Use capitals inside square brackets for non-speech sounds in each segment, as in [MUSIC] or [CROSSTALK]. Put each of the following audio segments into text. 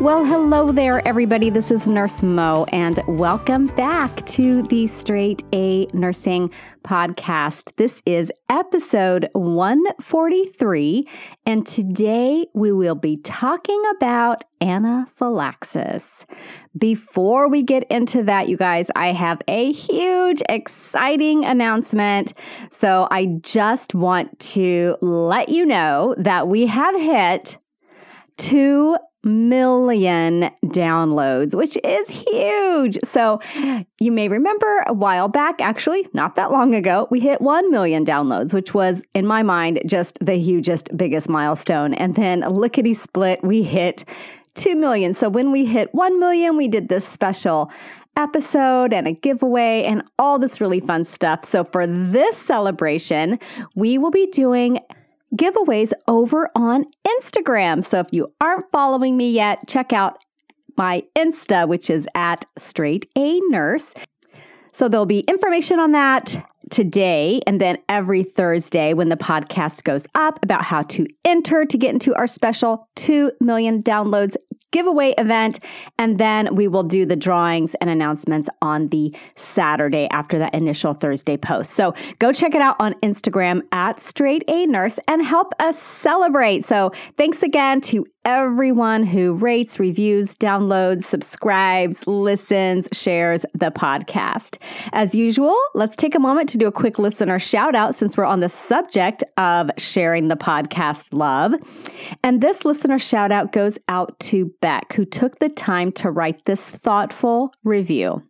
Well, hello there, everybody. This is Nurse Mo, and welcome back to the Straight A Nursing Podcast. This is episode 143, and today we will be talking about anaphylaxis. Before we get into that, you guys, I have a huge, exciting announcement. So I just want to let you know that we have hit two million downloads, which is huge. So, you may remember a while back, actually, not that long ago, we hit 1 million downloads, which was, in my mind, just the hugest, biggest milestone. And then lickety split, we hit 2 million. So, when we hit 1 million, we did this special episode and a giveaway and all this really fun stuff. So, for this celebration, we will be doing giveaways over on Instagram. So if you aren't following me yet, check out my Insta, which is at straight A nurse. So there'll be information on that today and then every Thursday when the podcast goes up about how to enter to get into our special 2 million downloads giveaway event. And then we will do the drawings and announcements on the Saturday after that initial Thursday post. So go check it out on Instagram at straight A nurse and help us celebrate. So thanks again to everyone who rates, reviews, downloads, subscribes, listens, shares the podcast. As usual, let's take a moment to do a quick listener shout out since we're on the subject of sharing the podcast love. And this listener shout out goes out to Beck, who took the time to write this thoughtful review.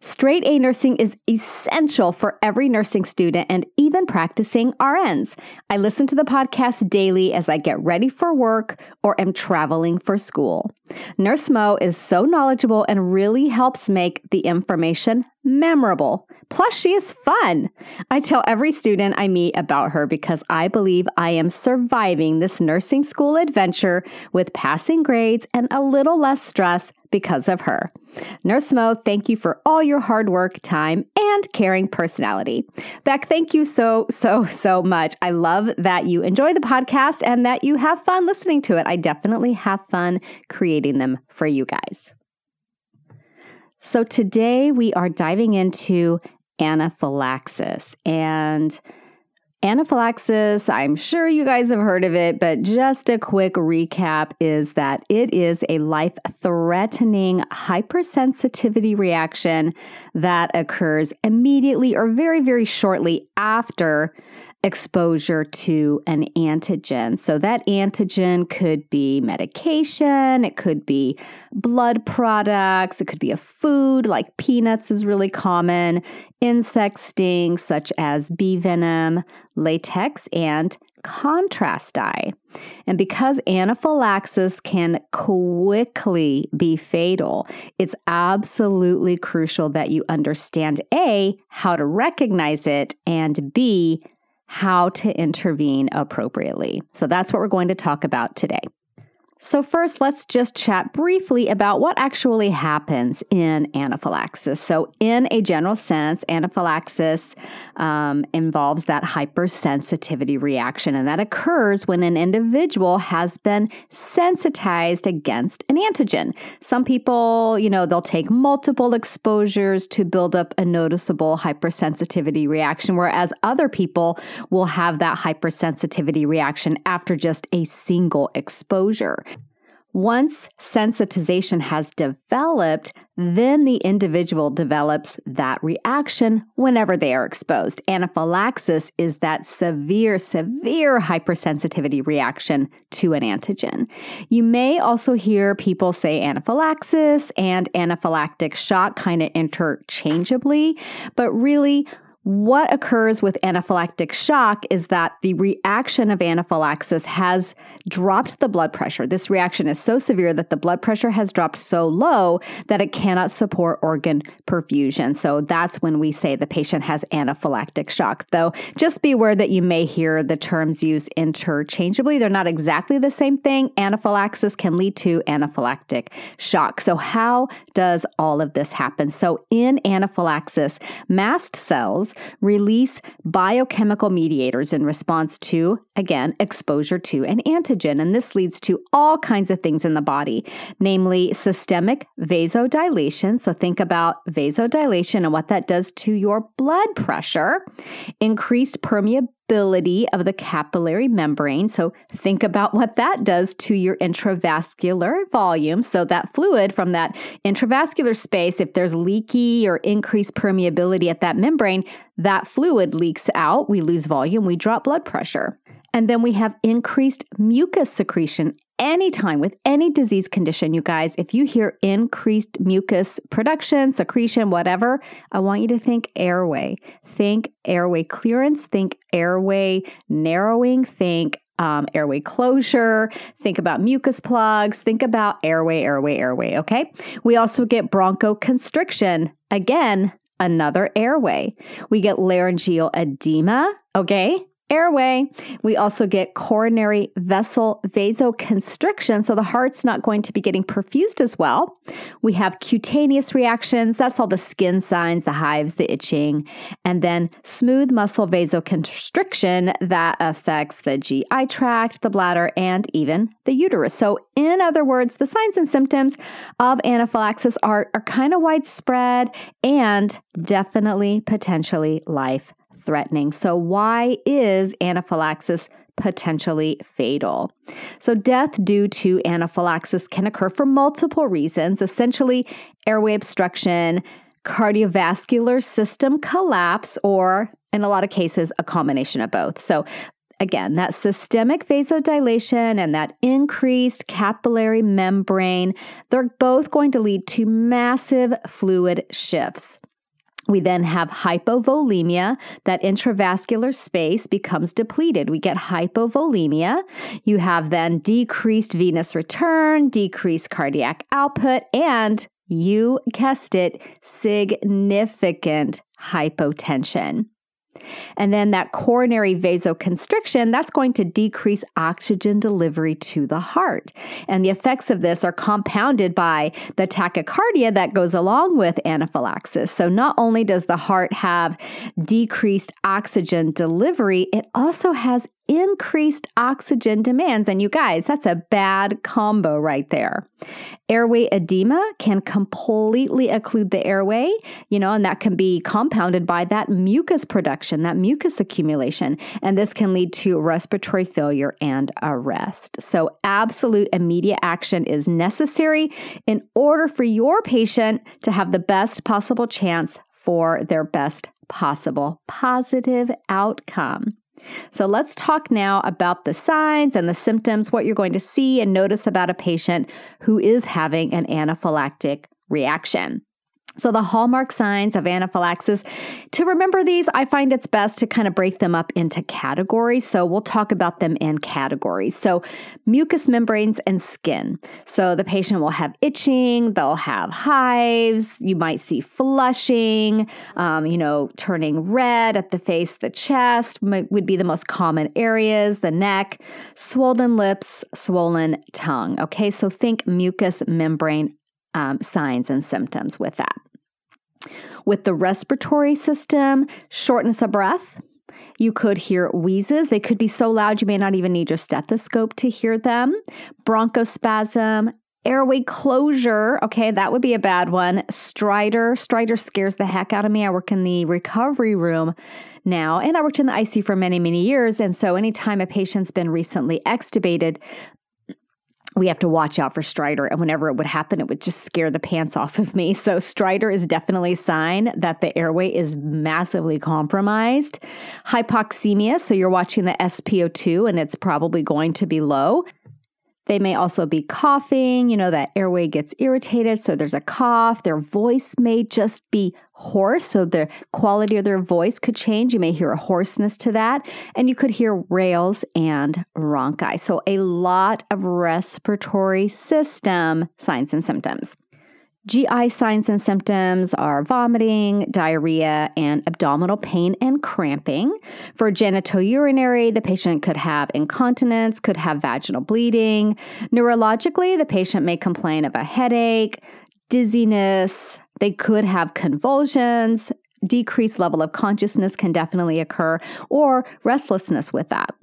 Straight A nursing is essential for every nursing student and even practicing RNs. I listen to the podcast daily as I get ready for work or am traveling for school. Nurse Mo is so knowledgeable and really helps make the information memorable. Plus, she is fun. I tell every student I meet about her because I believe I am surviving this nursing school adventure with passing grades and a little less stress because of her. Nurse Mo, thank you for all your hard work, time, and caring personality. Beck, thank you so, so, so much. I love that you enjoy the podcast and that you have fun listening to it. I definitely have fun creating them for you guys. So, today we are diving into anaphylaxis. And Anaphylaxis, I'm sure you guys have heard of it, but just a quick recap is that it is a life threatening hypersensitivity reaction that occurs immediately or very, very shortly after exposure to an antigen. So that antigen could be medication, it could be blood products, it could be a food like peanuts is really common, insect stings such as bee venom, latex, and contrast dye. And because anaphylaxis can quickly be fatal, it's absolutely crucial that you understand A, how to recognize it, and B, how to intervene appropriately. So that's what we're going to talk about today. So, first, let's just chat briefly about what actually happens in anaphylaxis. So, in a general sense, anaphylaxis um, involves that hypersensitivity reaction, and that occurs when an individual has been sensitized against an antigen. Some people, you know, they'll take multiple exposures to build up a noticeable hypersensitivity reaction, whereas other people will have that hypersensitivity reaction after just a single exposure. Once sensitization has developed, then the individual develops that reaction whenever they are exposed. Anaphylaxis is that severe, severe hypersensitivity reaction to an antigen. You may also hear people say anaphylaxis and anaphylactic shock kind of interchangeably, but really, what occurs with anaphylactic shock is that the reaction of anaphylaxis has dropped the blood pressure. This reaction is so severe that the blood pressure has dropped so low that it cannot support organ perfusion. So that's when we say the patient has anaphylactic shock. Though just be aware that you may hear the terms used interchangeably. They're not exactly the same thing. Anaphylaxis can lead to anaphylactic shock. So, how does all of this happen? So, in anaphylaxis, mast cells release biochemical mediators in response to, again, exposure to an antigen. And this leads to all kinds of things in the body, namely systemic vasodilation. So think about vasodilation and what that does to your blood pressure, increased permeability of the capillary membrane. So think about what that does to your intravascular volume. So that fluid from that intravascular space, if there's leaky or increased permeability at that membrane, that fluid leaks out. We lose volume, we drop blood pressure. And then we have increased mucus secretion anytime with any disease condition, you guys, if you hear increased mucus production, secretion, whatever, I want you to think airway. Think airway clearance, think airway narrowing, think um, airway closure, think about mucus plugs, think about airway, airway, airway, okay? We also get bronchoconstriction. Again, another airway. We get laryngeal edema, okay? Airway. We also get coronary vessel vasoconstriction, so the heart's not going to be getting perfused as well. We have cutaneous reactions, that's all the skin signs, the hives, the itching, and then smooth muscle vasoconstriction that affects the GI tract, the bladder, and even the uterus. So, in other words, the signs and symptoms of anaphylaxis are, are kind of widespread and definitely potentially life threatening. So, why is anaphylaxis potentially fatal? So, death due to anaphylaxis can occur for multiple reasons, essentially, airway obstruction, cardiovascular system collapse, or in a lot of cases, a combination of both. So, again, that systemic vasodilation and that increased capillary membrane, they're both going to lead to massive fluid shifts. We then have hypovolemia. That intravascular space becomes depleted. We get hypovolemia. You have then decreased venous return, decreased cardiac output, and you guessed it, significant hypotension. And then that coronary vasoconstriction, that's going to decrease oxygen delivery to the heart. And the effects of this are compounded by the tachycardia that goes along with anaphylaxis. So not only does the heart have decreased oxygen delivery, it also has increased oxygen demands. And you guys, that's a bad combo right there. Airway edema can completely occlude the airway, you know, and that can be compounded by that mucus production, that mucus accumulation. And this can lead to respiratory failure and arrest. So, absolute immediate action is necessary in order for your patient to have the best possible chance for their best possible positive outcome. So let's talk now about the signs and the symptoms, what you're going to see and notice about a patient who is having an anaphylactic reaction. So, the hallmark signs of anaphylaxis, to remember these, I find it's best to kind of break them up into categories. So, we'll talk about them in categories. So, mucous membranes and skin. So, the patient will have itching, they'll have hives, you might see flushing, um, you know, turning red at the face, the chest would be the most common areas, the neck, swollen lips, swollen tongue. Okay, so think mucous membrane um, signs and symptoms with that. With the respiratory system, shortness of breath. You could hear wheezes. They could be so loud you may not even need your stethoscope to hear them. Bronchospasm, airway closure. Okay, that would be a bad one. Stridor. Stridor scares the heck out of me. I work in the recovery room now, and I worked in the ICU for many, many years. And so, anytime a patient's been recently extubated, we have to watch out for stridor. And whenever it would happen, it would just scare the pants off of me. So, stridor is definitely a sign that the airway is massively compromised. Hypoxemia, so you're watching the SpO2 and it's probably going to be low. They may also be coughing, you know, that airway gets irritated, so there's a cough. Their voice may just be hoarse, so the quality of their voice could change. You may hear a hoarseness to that, and you could hear rales and rhonchi. So, a lot of respiratory system signs and symptoms. GI signs and symptoms are vomiting, diarrhea, and abdominal pain and cramping. For genitourinary, the patient could have incontinence, could have vaginal bleeding. Neurologically, the patient may complain of a headache, dizziness, they could have convulsions, decreased level of consciousness can definitely occur, or restlessness with that.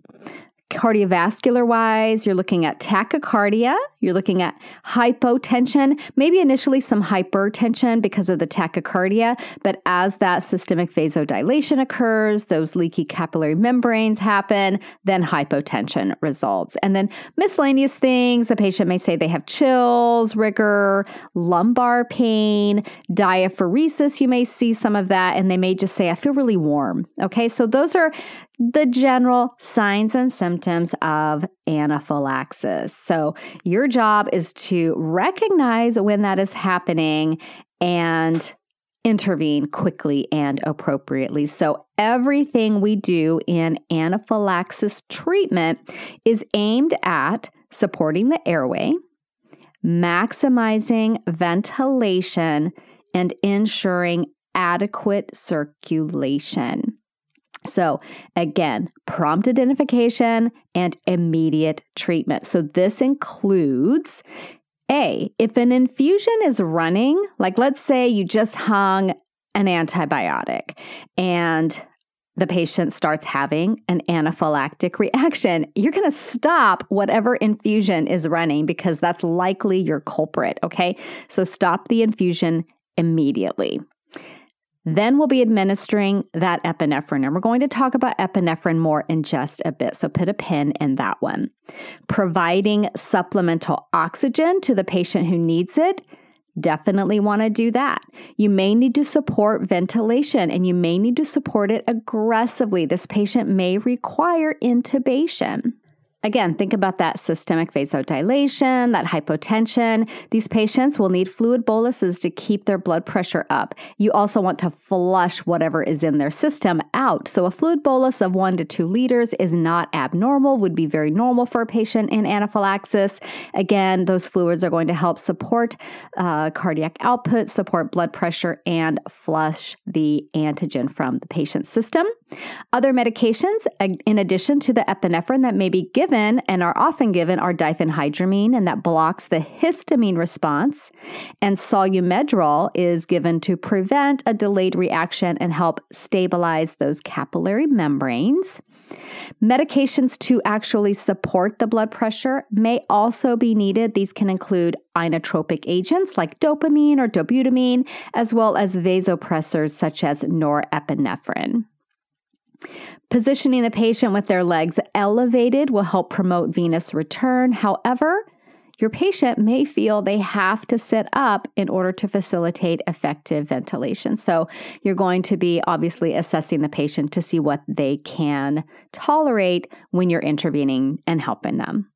Cardiovascular wise, you're looking at tachycardia, you're looking at hypotension, maybe initially some hypertension because of the tachycardia, but as that systemic vasodilation occurs, those leaky capillary membranes happen, then hypotension results. And then miscellaneous things, the patient may say they have chills, rigor, lumbar pain, diaphoresis, you may see some of that, and they may just say, I feel really warm. Okay, so those are the general signs and symptoms of anaphylaxis. So, your job is to recognize when that is happening and intervene quickly and appropriately. So, everything we do in anaphylaxis treatment is aimed at supporting the airway, maximizing ventilation, and ensuring adequate circulation. So, again, prompt identification and immediate treatment. So, this includes A, if an infusion is running, like let's say you just hung an antibiotic and the patient starts having an anaphylactic reaction, you're going to stop whatever infusion is running because that's likely your culprit. Okay. So stop the infusion immediately. Then we'll be administering that epinephrine. And we're going to talk about epinephrine more in just a bit. So put a pin in that one. Providing supplemental oxygen to the patient who needs it. Definitely want to do that. You may need to support ventilation and you may need to support it aggressively. This patient may require intubation. Again, think about that systemic vasodilation, that hypotension. These patients will need fluid boluses to keep their blood pressure up. You also want to flush whatever is in their system out. So, a fluid bolus of one to two liters is not abnormal, would be very normal for a patient in anaphylaxis. Again, those fluids are going to help support uh, cardiac output, support blood pressure, and flush the antigen from the patient's system. Other medications, in addition to the epinephrine that may be given and are often given, are diphenhydramine, and that blocks the histamine response. And Solu-Medrol is given to prevent a delayed reaction and help stabilize those capillary membranes. Medications to actually support the blood pressure may also be needed. These can include inotropic agents like dopamine or dobutamine, as well as vasopressors such as norepinephrine. Positioning the patient with their legs elevated will help promote venous return. However, your patient may feel they have to sit up in order to facilitate effective ventilation. So, you're going to be obviously assessing the patient to see what they can tolerate when you're intervening and helping them.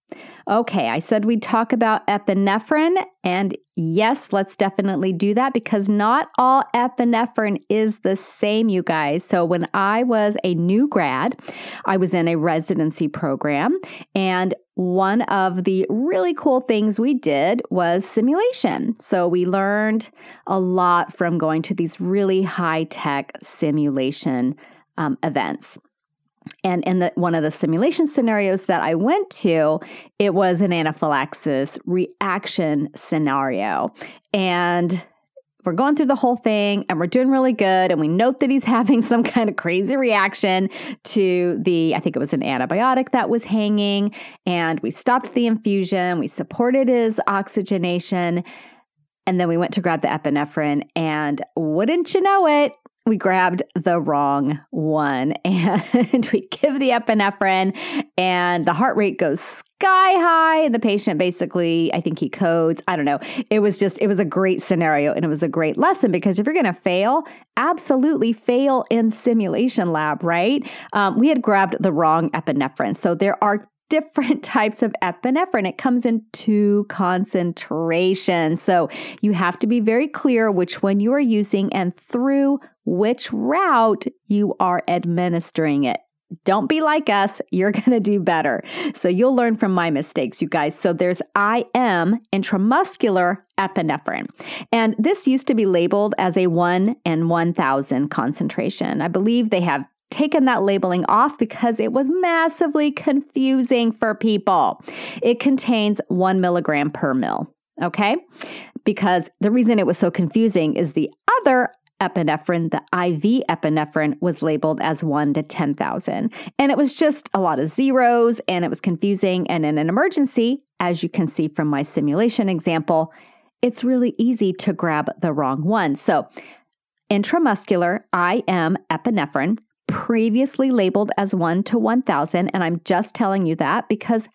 Okay, I said we'd talk about epinephrine, and yes, let's definitely do that because not all epinephrine is the same, you guys. So, when I was a new grad, I was in a residency program, and one of the really cool things we did was simulation. So, we learned a lot from going to these really high tech simulation um, events. And in the, one of the simulation scenarios that I went to, it was an anaphylaxis reaction scenario. And we're going through the whole thing and we're doing really good. And we note that he's [LAUGHS] having some kind of crazy reaction to the, I think it was an antibiotic that was hanging. And we stopped the infusion, we supported his oxygenation. And then we went to grab the epinephrine. And wouldn't you know it, we grabbed the wrong one [LAUGHS] and we give the epinephrine and the heart rate goes sky high and the patient basically i think he codes i don't know it was just it was a great scenario and it was a great lesson because if you're going to fail absolutely fail in simulation lab right um, we had grabbed the wrong epinephrine so there are different [LAUGHS] types of epinephrine. It comes in two concentrations. So you have to be very clear which one you are using and through which route you are administering it. Don't be like us. You're [LAUGHS] going to do better. So you'll learn from my mistakes, you guys. So there's IM, intramuscular epinephrine. And this used to be labeled as a 1 and 1000 concentration. I believe they have taken that labeling off because it was massively confusing for people. It contains one milligram per mil. Okay. Because the reason it was so confusing is the other epinephrine, the IV epinephrine, was labeled as 1 to 10,000. And it was just a lot of zeros and it was confusing. And in an emergency, as you can see from my simulation example, it's really easy to grab the wrong one. So, intramuscular IM epinephrine previously labeled as 1 to 1000. And I'm just telling you that because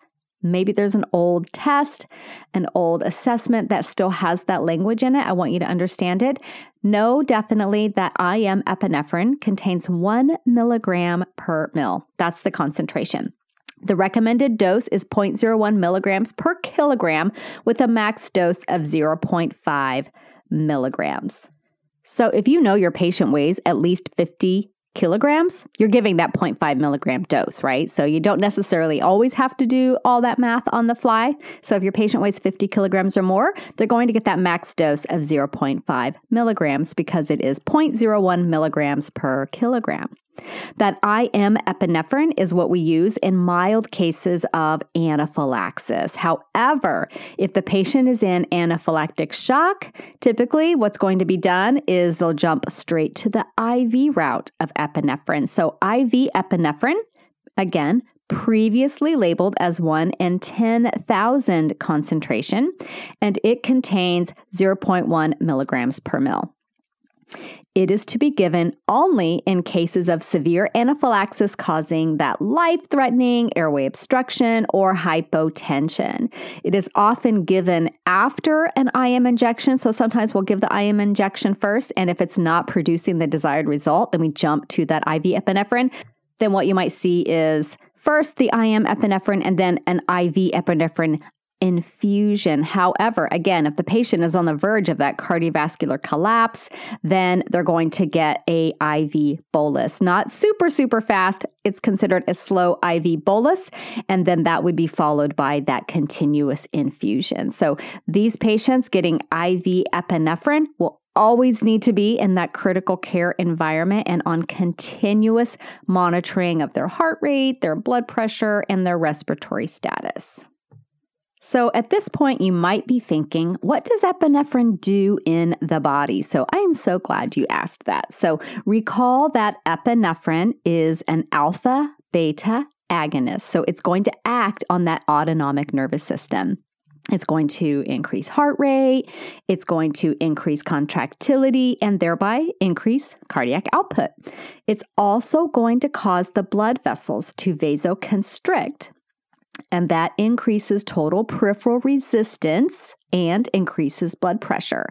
maybe there's an old test, an old assessment that still has that language in it. I want you to understand it. Know definitely that IM epinephrine contains 1 milligram per mil. That's the concentration. The recommended dose is 0.01 milligrams per kilogram with a max dose of 0.5 milligrams. So, if you know your patient weighs at least 50 kilograms, you're giving that 0.5 milligram dose, right? So you don't necessarily always have to do all that math on the fly. So if your patient weighs 50 kilograms or more, they're going to get that max dose of 0.5 milligrams because it is 0.01 milligrams per kilogram. That IM epinephrine is what we use in mild cases of anaphylaxis. However, if the patient is in anaphylactic shock, typically what's going to be done is they'll jump straight to the IV route of epinephrine. So, IV epinephrine, again, previously labeled as 1 in 10,000 concentration, and it contains 0.1 milligrams per mil. It is to be given only in cases of severe anaphylaxis causing that life threatening airway obstruction or hypotension. It is often given after an IM injection. So sometimes we'll give the IM injection first. And if it's not producing the desired result, then we jump to that IV epinephrine. Then what you might see is first the IM epinephrine and then an IV epinephrine infusion. However, again, if the patient is on the verge of that cardiovascular collapse, then they're going to get a IV bolus. Not super super fast. It's considered a slow IV bolus and then that would be followed by that continuous infusion. So, these patients getting IV epinephrine will always need to be in that critical care environment and on continuous monitoring of their heart rate, their blood pressure, and their respiratory status. So at this point, you might be thinking, what does epinephrine do in the body? So I am so glad you asked that. So recall that epinephrine is an alpha beta agonist. So it's going to act on that autonomic nervous system. It's going to increase heart rate, it's going to increase contractility, and thereby increase cardiac output. It's also going to cause the blood vessels to vasoconstrict, and that increases total peripheral resistance and increases blood pressure.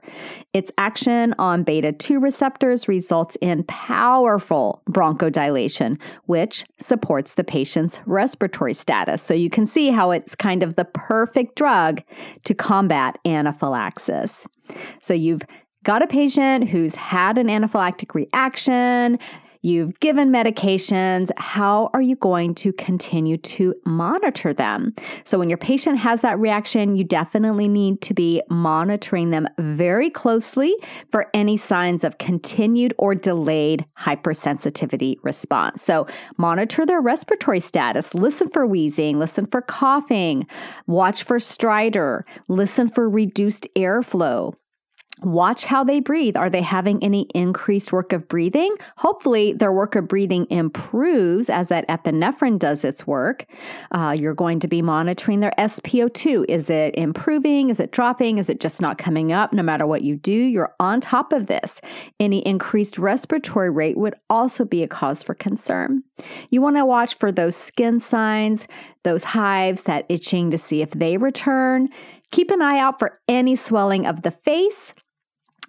Its action on beta 2 receptors results in powerful bronchodilation, which supports the patient's respiratory status. So you can see how it's kind of the perfect drug to combat anaphylaxis. So you've got a patient who's had an anaphylactic reaction, You've given medications. How are you going to continue to monitor them? So, when your patient has that reaction, you definitely need to be monitoring them very closely for any signs of continued or delayed hypersensitivity response. So, monitor their respiratory status, listen for wheezing, listen for coughing, watch for stridor, listen for reduced airflow Watch how they breathe. Are they having any increased work of breathing? Hopefully, their work of breathing improves as that epinephrine does its work. Uh, you're going to be monitoring their SpO2. Is it improving? Is it dropping? Is it just not coming up? No matter what you do, you're on top of this. Any increased respiratory rate would also be a cause for concern. You want to watch for those skin signs, those hives, that itching to see if they return. Keep an eye out for any swelling of the face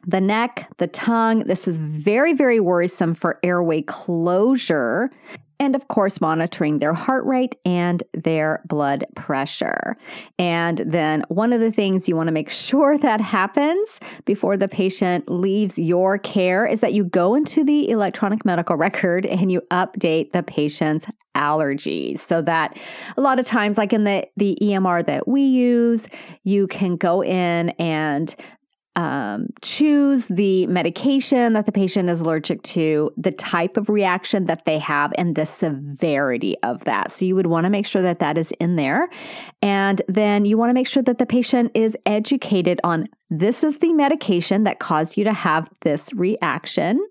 the neck, the tongue. This is very, very worrisome for airway closure. And of course, monitoring their heart rate and their blood pressure. And then, one of the things you want to make [LAUGHS] sure that happens before the patient leaves your care is that you go into the electronic medical record and you update the patient's allergies so that a lot of times like in the the EMR that we use you can go in and um, choose the medication that the patient is allergic to, the type of reaction that they have, and the severity of that. So you would want to make sure that that is in there. And then you want to make sure that the patient is educated on this is the medication that caused you to have this reaction.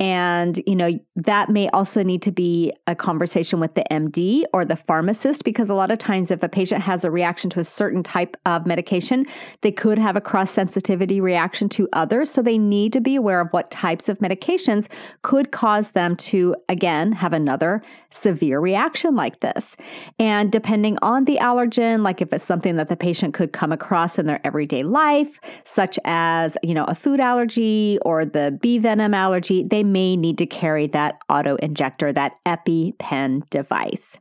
And, you know, that may also need to be a conversation with the MD or the pharmacist because a lot of times if a patient has a reaction to a certain type of medication, they could have a cross sensitivity reaction to others. So they need to be aware of what types of medications could cause them to, again, have another severe reaction like this. And depending on the allergen, like if it's something that the patient could come across in their everyday life, such as, you know, a food allergy or the bee venom allergy, they may need to carry that auto injector, that EpiPen device.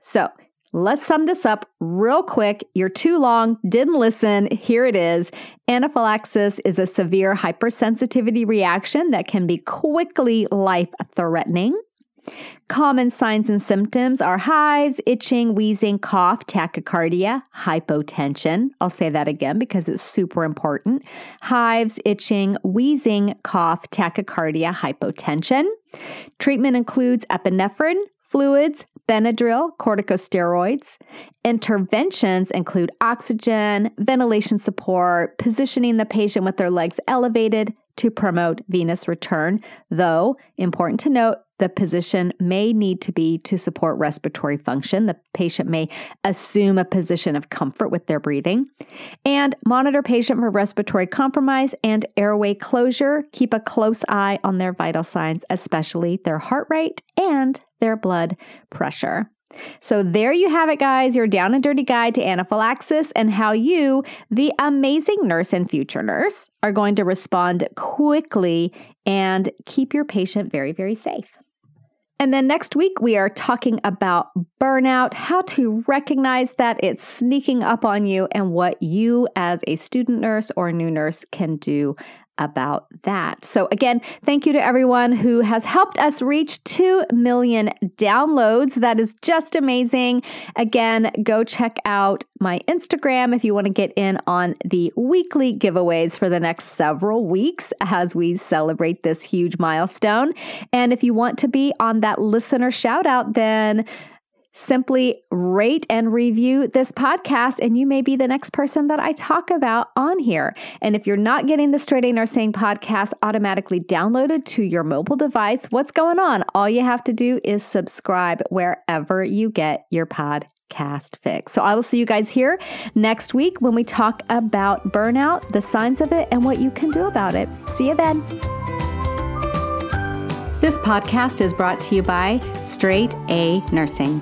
So, Let's sum this up real quick. You're too long, didn't listen. Here it is. Anaphylaxis is a severe hypersensitivity reaction that can be quickly life threatening. Common signs and symptoms are hives, itching, wheezing, cough, tachycardia, hypotension. I'll say that again because it's super important. Hives, itching, wheezing, cough, tachycardia, hypotension. Treatment includes epinephrine, fluids, Benadryl, corticosteroids. Interventions include oxygen, ventilation support, positioning the patient with their legs elevated to promote venous return, though, important to note, the position may need to be to support respiratory function. The patient may assume a position of comfort with their breathing. And monitor patient for respiratory compromise and airway closure. Keep a close eye on their vital signs, especially their heart rate and their blood pressure. So, there you have it, guys your down and dirty guide to anaphylaxis and how you, the amazing nurse and future nurse, are going to respond quickly and keep your patient very, very safe. And then next week, we are talking about burnout, how to recognize that it's sneaking up on you, and what you, as a student nurse or new nurse, can do about that. So, again, thank you to everyone who has helped us reach 2 million downloads. That is just amazing. Again, go check out my Instagram if you want to get in on the weekly giveaways for the next several weeks as we celebrate this huge milestone. And if you want to be on that listener shout out, then Simply rate and review this podcast, and you may be the next person that I talk about on here. And if you're not getting the Straight A Nursing podcast automatically downloaded to your mobile device, what's going on? All you have to do is subscribe wherever you get your podcast fix. So I will see you guys here next week when we talk about burnout, the signs of it, and what you can do about it. See you then. This podcast is brought to you by Straight A Nursing.